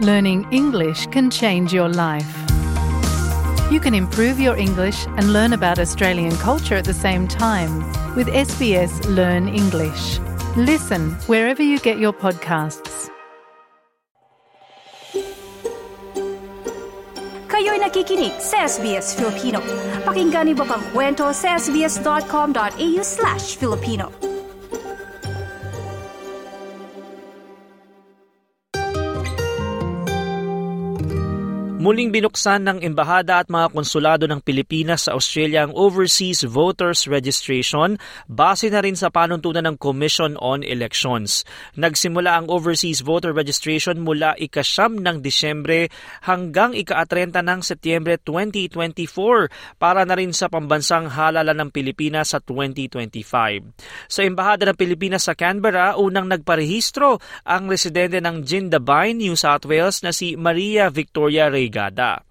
learning English can change your life. You can improve your English and learn about Australian culture at the same time with SBS Learn English. Listen wherever you get your podcasts. Kayo'y nakikinig sa SBS Filipino. Pakinggan niyo pa ang kwento sa sbs.com.au slash Filipino. Muling binuksan ng Embahada at mga konsulado ng Pilipinas sa Australia ang Overseas Voters Registration base na rin sa panuntunan ng Commission on Elections. Nagsimula ang Overseas Voter Registration mula ikasyam ng Disyembre hanggang ika-30 ng Setyembre 2024 para na rin sa pambansang halalan ng Pilipinas sa 2025. Sa Embahada ng Pilipinas sa Canberra, unang nagparehistro ang residente ng Jindabyne, New South Wales na si Maria Victoria Reyes Gada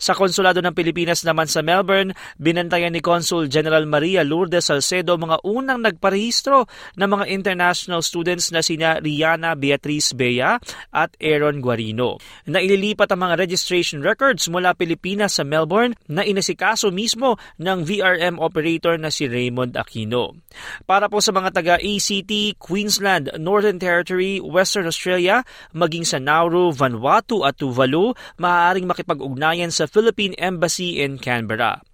Sa Konsulado ng Pilipinas naman sa Melbourne, binantayan ni Consul General Maria Lourdes Salcedo mga unang nagparehistro ng mga international students na sina Rihanna Beatriz Bea at Aaron Guarino. Naililipat ang mga registration records mula Pilipinas sa Melbourne na inasikaso mismo ng VRM operator na si Raymond Aquino. Para po sa mga taga-ACT, Queensland, Northern Territory, Western Australia, maging sa Nauru, Vanuatu at Tuvalu, maaaring makipag-ugnayan kababayan sa Philippine Embassy in Canberra.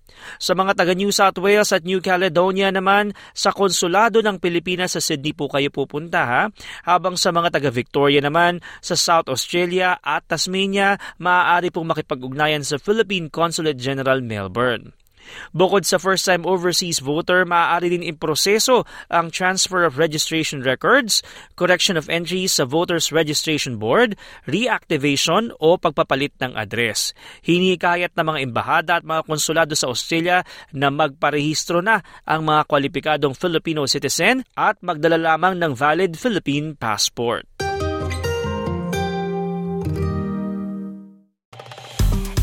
Sa mga taga New South Wales at New Caledonia naman, sa konsulado ng Pilipinas sa Sydney po kayo pupunta ha. Habang sa mga taga Victoria naman, sa South Australia at Tasmania, maaari pong makipag-ugnayan sa Philippine Consulate General Melbourne. Bukod sa first-time overseas voter, maaari din improseso ang transfer of registration records, correction of entries sa Voters Registration Board, reactivation o pagpapalit ng address. Hinikayat ng mga embahada at mga konsulado sa Australia na magparehistro na ang mga kwalipikadong Filipino citizen at magdala lamang ng valid Philippine passport.